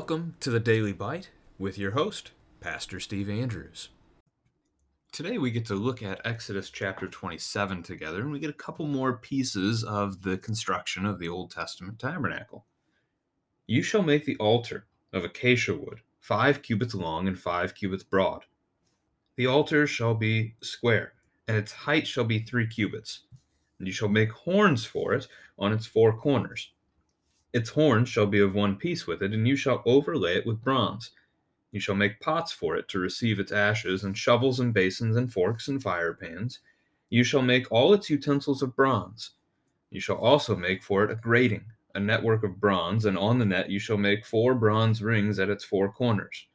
Welcome to the Daily Bite with your host, Pastor Steve Andrews. Today we get to look at Exodus chapter 27 together, and we get a couple more pieces of the construction of the Old Testament tabernacle. You shall make the altar of acacia wood, five cubits long and five cubits broad. The altar shall be square, and its height shall be three cubits. And you shall make horns for it on its four corners. Its horns shall be of one piece with it, and you shall overlay it with bronze. You shall make pots for it to receive its ashes, and shovels and basins and forks and fire pans. You shall make all its utensils of bronze. You shall also make for it a grating, a network of bronze, and on the net you shall make four bronze rings at its four corners.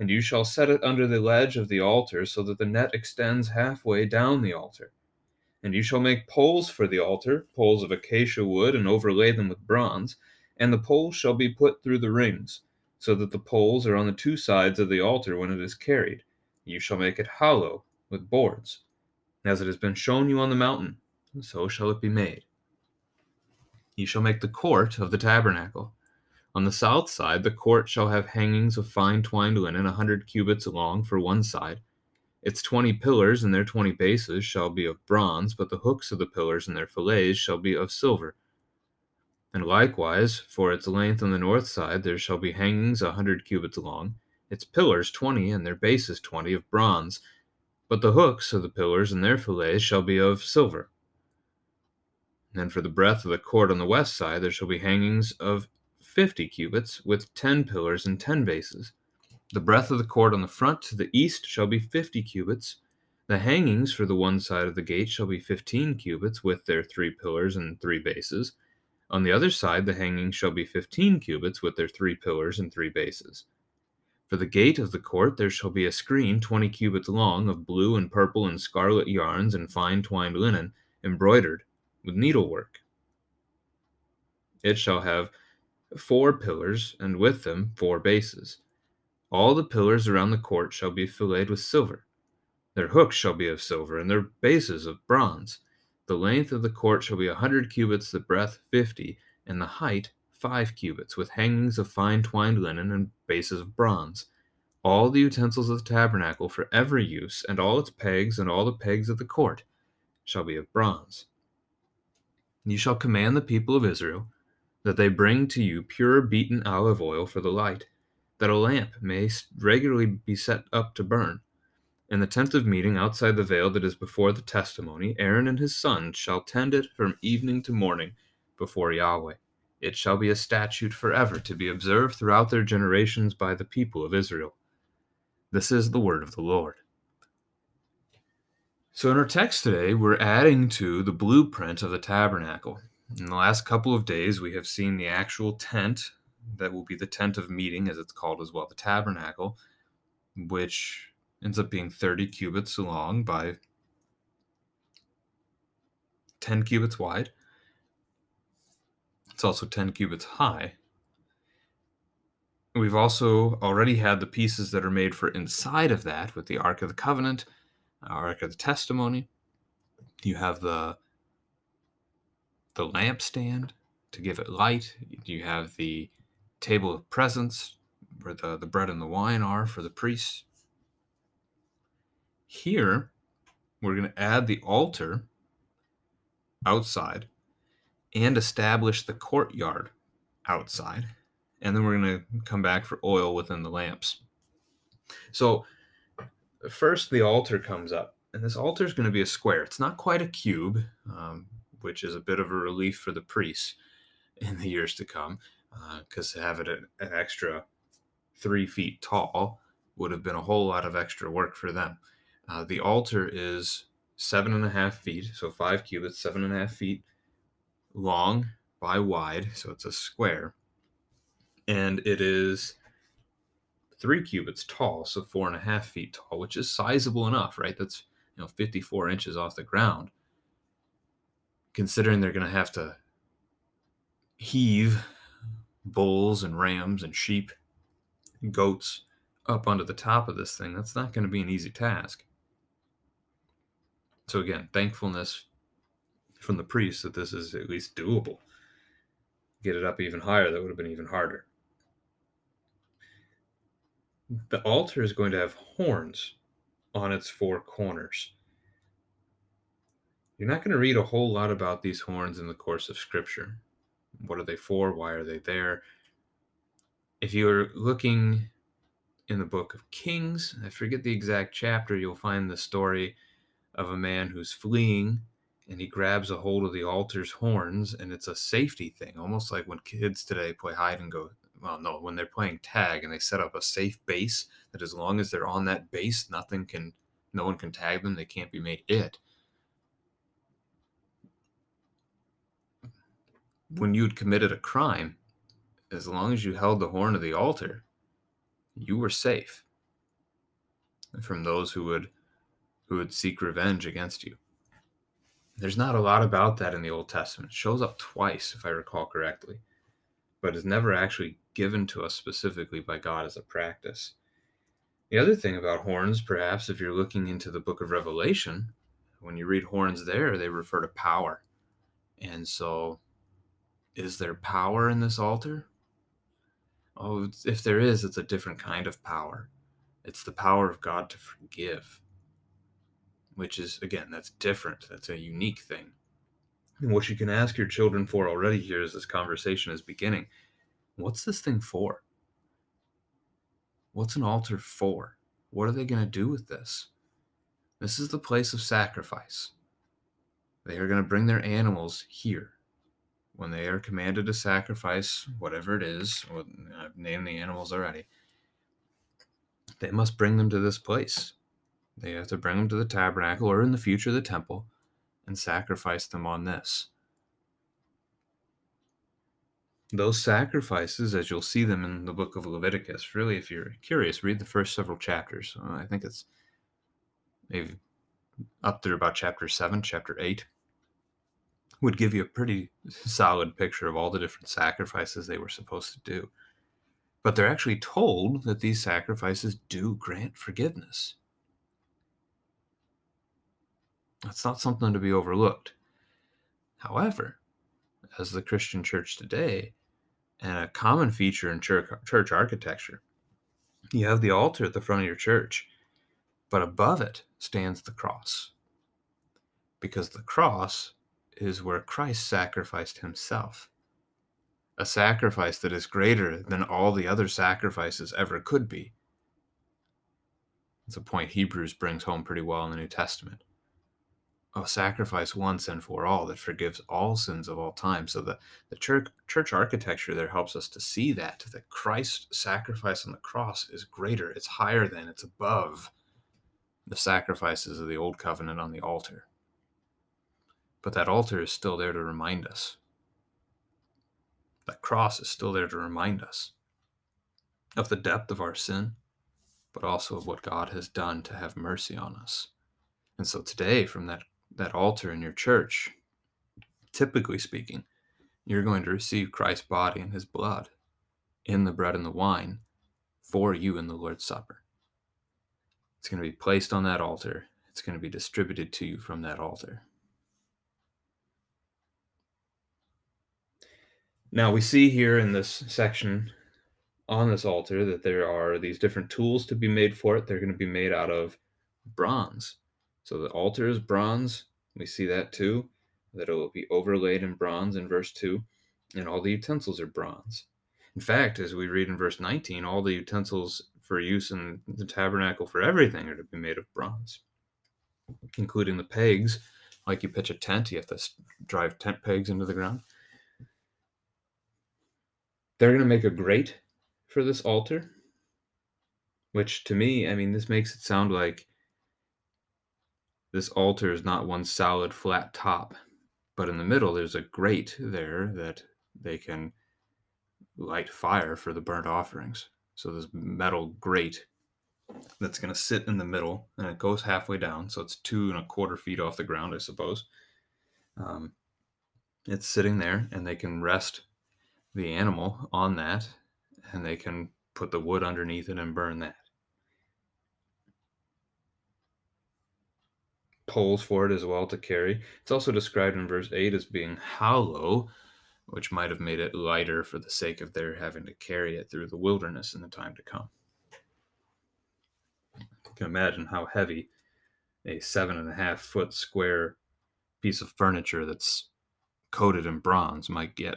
And you shall set it under the ledge of the altar, so that the net extends halfway down the altar. And you shall make poles for the altar, poles of acacia wood, and overlay them with bronze and the poles shall be put through the rings, so that the poles are on the two sides of the altar when it is carried. You shall make it hollow with boards. As it has been shown you on the mountain, so shall it be made. You shall make the court of the tabernacle. On the south side, the court shall have hangings of fine twined linen, a hundred cubits long for one side. Its twenty pillars and their twenty bases shall be of bronze, but the hooks of the pillars and their fillets shall be of silver. And likewise, for its length on the north side there shall be hangings a hundred cubits long, its pillars twenty, and their bases twenty of bronze. But the hooks of the pillars and their fillets shall be of silver. And for the breadth of the court on the west side there shall be hangings of fifty cubits, with ten pillars and ten bases. The breadth of the court on the front to the east shall be fifty cubits. The hangings for the one side of the gate shall be fifteen cubits, with their three pillars and three bases. On the other side, the hangings shall be fifteen cubits, with their three pillars and three bases. For the gate of the court there shall be a screen twenty cubits long, of blue and purple and scarlet yarns and fine twined linen, embroidered with needlework. It shall have four pillars, and with them four bases. All the pillars around the court shall be filleted with silver. Their hooks shall be of silver, and their bases of bronze. The length of the court shall be a hundred cubits, the breadth fifty, and the height five cubits, with hangings of fine twined linen and bases of bronze. All the utensils of the tabernacle for every use, and all its pegs and all the pegs of the court, shall be of bronze. You shall command the people of Israel that they bring to you pure beaten olive oil for the light, that a lamp may regularly be set up to burn in the tent of meeting outside the veil that is before the testimony, Aaron and his sons shall tend it from evening to morning before Yahweh. It shall be a statute forever to be observed throughout their generations by the people of Israel. This is the word of the Lord. So, in our text today, we're adding to the blueprint of the tabernacle. In the last couple of days, we have seen the actual tent that will be the tent of meeting, as it's called as well, the tabernacle, which ends up being 30 cubits long by 10 cubits wide. It's also 10 cubits high. We've also already had the pieces that are made for inside of that with the Ark of the Covenant, Ark of the Testimony. You have the the lampstand to give it light. You have the table of presence where the, the bread and the wine are for the priests. Here, we're going to add the altar outside and establish the courtyard outside. And then we're going to come back for oil within the lamps. So, first, the altar comes up. And this altar is going to be a square. It's not quite a cube, um, which is a bit of a relief for the priests in the years to come, because uh, to have it an, an extra three feet tall would have been a whole lot of extra work for them. Uh, the altar is seven and a half feet, so five cubits, seven and a half feet long by wide, so it's a square. And it is three cubits tall, so four and a half feet tall, which is sizable enough, right? That's you know 54 inches off the ground. Considering they're going to have to heave bulls and rams and sheep, and goats up onto the top of this thing, that's not going to be an easy task. So again, thankfulness from the priest that this is at least doable. Get it up even higher, that would have been even harder. the altar is going to have horns on its four corners. You're not going to read a whole lot about these horns in the course of Scripture. What are they for? Why are they there? If you're looking in the book of Kings, I forget the exact chapter, you'll find the story of a man who's fleeing and he grabs a hold of the altar's horns and it's a safety thing, almost like when kids today play hide and go. Well, no, when they're playing tag and they set up a safe base that as long as they're on that base, nothing can, no one can tag them, they can't be made it. When you'd committed a crime, as long as you held the horn of the altar, you were safe from those who would who would seek revenge against you. There's not a lot about that in the Old Testament. It shows up twice, if I recall correctly, but is never actually given to us specifically by God as a practice. The other thing about horns, perhaps, if you're looking into the book of Revelation, when you read horns there, they refer to power. And so, is there power in this altar? Oh, if there is, it's a different kind of power. It's the power of God to forgive, which is, again, that's different. That's a unique thing. And what you can ask your children for already here as this conversation is beginning what's this thing for? What's an altar for? What are they going to do with this? This is the place of sacrifice. They are going to bring their animals here when they are commanded to sacrifice whatever it is, I've named the animals already, they must bring them to this place. They have to bring them to the tabernacle or in the future the temple and sacrifice them on this. Those sacrifices, as you'll see them in the book of Leviticus, really, if you're curious, read the first several chapters. Uh, I think it's maybe up there about chapter 7, chapter 8 would give you a pretty solid picture of all the different sacrifices they were supposed to do. But they're actually told that these sacrifices do grant forgiveness. That's not something to be overlooked. However, as the Christian church today, and a common feature in church, architecture, you have the altar at the front of your church, but above it stands the cross. Because the cross is where Christ sacrificed himself. A sacrifice that is greater than all the other sacrifices ever could be. It's a point Hebrews brings home pretty well in the New Testament. A sacrifice once and for all that forgives all sins of all time. So the, the church, church architecture there helps us to see that, that Christ's sacrifice on the cross is greater, it's higher than, it's above the sacrifices of the old covenant on the altar. But that altar is still there to remind us. That cross is still there to remind us of the depth of our sin, but also of what God has done to have mercy on us. And so today, from that, that altar in your church, typically speaking, you're going to receive Christ's body and his blood in the bread and the wine for you in the Lord's Supper. It's going to be placed on that altar. It's going to be distributed to you from that altar. Now we see here in this section on this altar that there are these different tools to be made for it. They're going to be made out of bronze. So the altar is bronze. We see that too, that it will be overlaid in bronze in verse 2, and all the utensils are bronze. In fact, as we read in verse 19, all the utensils for use in the tabernacle for everything are to be made of bronze, including the pegs. Like you pitch a tent, you have to drive tent pegs into the ground. They're going to make a grate for this altar, which to me, I mean, this makes it sound like this altar is not one solid flat top, but in the middle there's a grate there that they can light fire for the burnt offerings. So this metal grate that's going to sit in the middle and it goes halfway down. So it's two and a quarter feet off the ground, I suppose. Um, it's sitting there and they can rest the animal on that and they can put the wood underneath it and burn that. Poles for it as well to carry. It's also described in verse 8 as being hollow, which might have made it lighter for the sake of their having to carry it through the wilderness in the time to come. You can imagine how heavy a seven and a half foot square piece of furniture that's coated in bronze might get.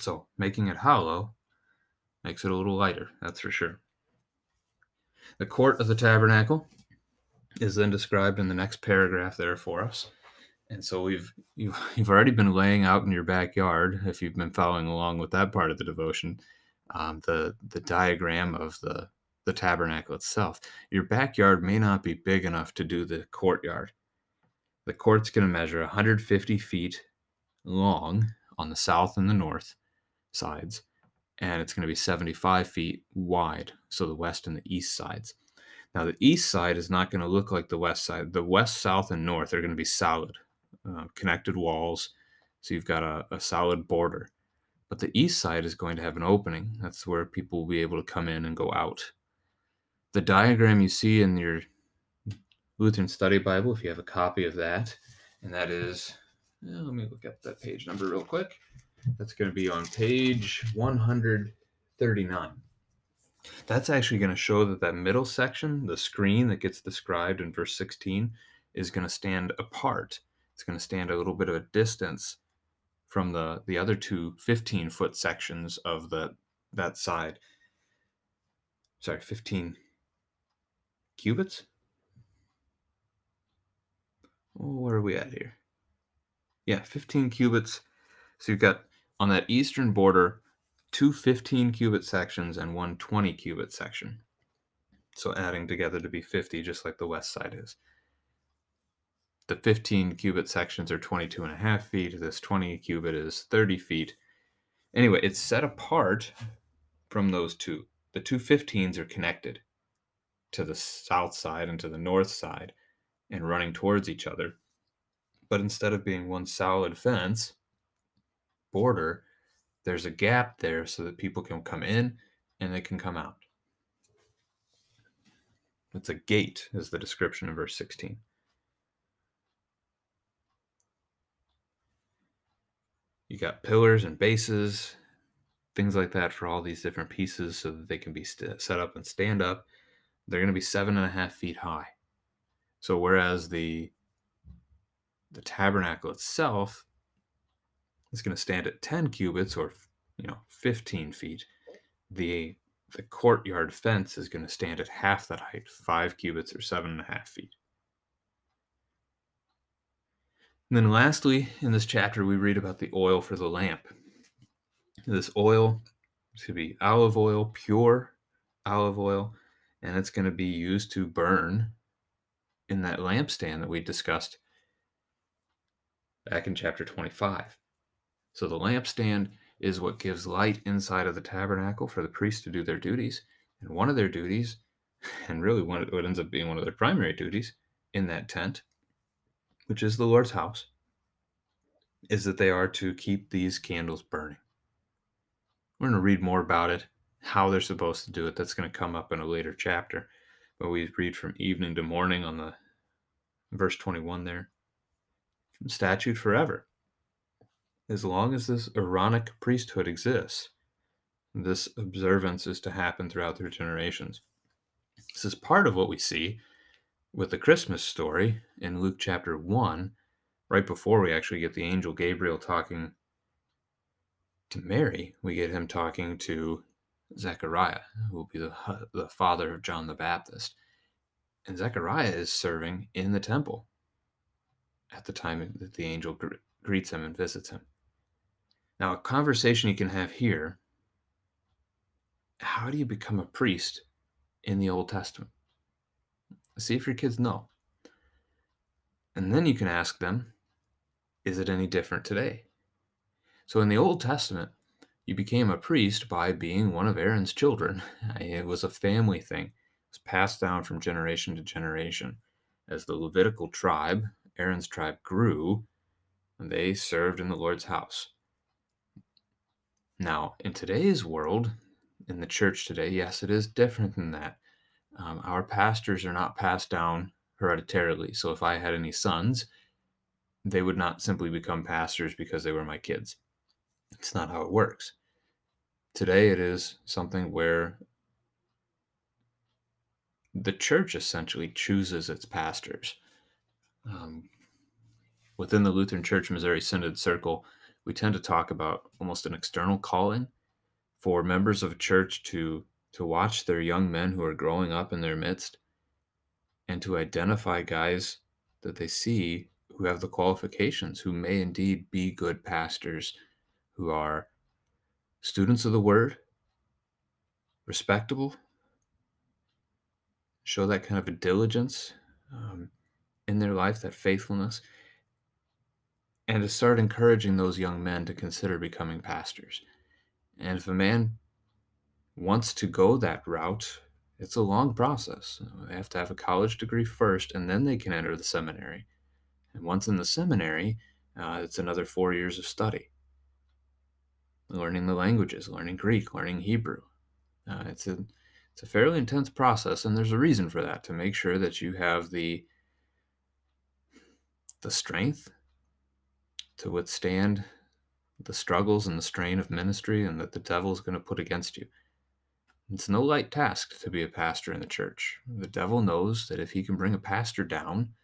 So making it hollow makes it a little lighter, that's for sure. The court of the tabernacle is then described in the next paragraph there for us. And so we've you've, you've already been laying out in your backyard, if you've been following along with that part of the devotion, um, the the diagram of the the tabernacle itself. Your backyard may not be big enough to do the courtyard. The court's going to measure 150 feet long on the south and the north sides, and it's going to be 75 feet wide, so the west and the east sides. Now, the east side is not going to look like the west side. The west, south, and north are going to be solid, uh, connected walls, so you've got a, a solid border. But the east side is going to have an opening. That's where people will be able to come in and go out. The diagram you see in your Lutheran Study Bible, if you have a copy of that, and that is, let me look up that page number real quick. That's going to be on page 139. That's actually going to show that that middle section, the screen that gets described in verse 16, is going to stand apart. It's going to stand a little bit of a distance from the the other two 15 foot sections of the that side. Sorry, 15 cubits. Oh, where are we at here? Yeah, 15 cubits. So you've got on that eastern border two 15 cubit sections and one 20 cubit section. So adding together to be 50, just like the west side is. The 15 cubit sections are 22 and a half feet. This 20 cubit is 30 feet. Anyway, it's set apart from those two. The two 15s are connected to the south side and to the north side and running towards each other. But instead of being one solid fence border, there's a gap there so that people can come in and they can come out. It's a gate, is the description in verse 16. You got pillars and bases, things like that for all these different pieces so that they can be st- set up and stand up. They're going to be seven and a half feet high. So whereas the the tabernacle itself is going to stand at 10 cubits or you know 15 feet. The the courtyard fence is going to stand at half that height five cubits or seven and a half feet. And then lastly in this chapter we read about the oil for the lamp. This oil is to be olive oil pure olive oil and it's going to be used to burn in that lampstand that we discussed back in chapter 25 so the lampstand is what gives light inside of the tabernacle for the priests to do their duties. And one of their duties, and really one what ends up being one of their primary duties in that tent, which is the Lord's house, is that they are to keep these candles burning. We're going to read more about it, how they're supposed to do it. That's going to come up in a later chapter. But we read from evening to morning on the verse 21 there. Statute forever as long as this Aaronic priesthood exists, this observance is to happen throughout their generations. This is part of what we see with the Christmas story in Luke chapter 1, right before we actually get the angel Gabriel talking to Mary. We get him talking to Zechariah, who will be the, the father of John the Baptist. And Zechariah is serving in the temple at the time that the angel greets him and visits him. Now, a conversation you can have here how do you become a priest in the Old Testament? See if your kids know. And then you can ask them, is it any different today? So in the Old Testament, you became a priest by being one of Aaron's children. It was a family thing. It was passed down from generation to generation. As the Levitical tribe, Aaron's tribe grew, and they served in the Lord's house. Now, in today's world, in the church today, yes, it is different than that. Um, our pastors are not passed down hereditarily. So if I had any sons, they would not simply become pastors because they were my kids. It's not how it works. Today, it is something where the church essentially chooses its pastors. Um, within the Lutheran Church Missouri Synod Circle, we tend to talk about almost an external calling for members of a church to to watch their young men who are growing up in their midst and to identify guys that they see who have the qualifications, who may indeed be good pastors, who are students of the word, respectable, show that kind of a diligence um, in their life, that faithfulness, and to start encouraging those young men to consider becoming pastors. And if a man wants to go that route, it's a long process. They have to have a college degree first, and then they can enter the seminary. And once in the seminary, uh, it's another four years of study, learning the languages, learning Greek, learning Hebrew. Uh, it's a it's a fairly intense process, and there's a reason for that to make sure that you have the the strength to withstand the struggles and the strain of ministry and that the devil is going to put against you. It's no light task to be a pastor in the church. The devil knows that if he can bring a pastor down,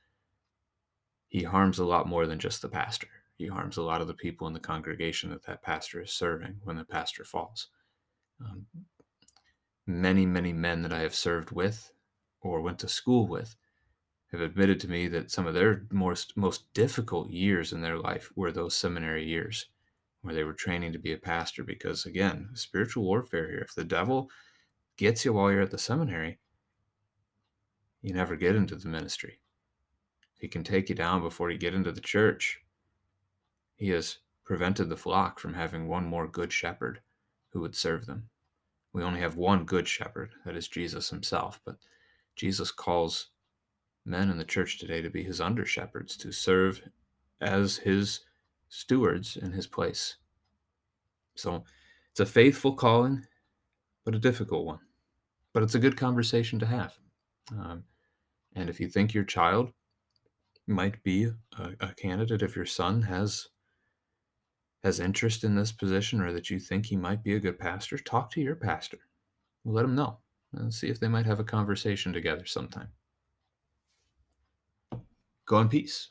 he harms a lot more than just the pastor. He harms a lot of the people in the congregation that that pastor is serving when the pastor falls. Um, many, many men that I have served with or went to school with have admitted to me that some of their most most difficult years in their life were those seminary years where they were training to be a pastor because again spiritual warfare here if the devil gets you while you're at the seminary, you never get into the ministry. He can take you down before you get into the church. He has prevented the flock from having one more good shepherd who would serve them. We only have one good shepherd, that is Jesus himself, but Jesus calls men in the church today to be his under shepherds, to serve as his stewards in his place. So it's a faithful calling, but a difficult one but it's a good conversation to have. Um, and if you think your child might be a, a, candidate, if your son has has interest in this position, or that you think he might be a good pastor, talk to your pastor. Let him know and see if they might have a conversation together sometime. Go in peace.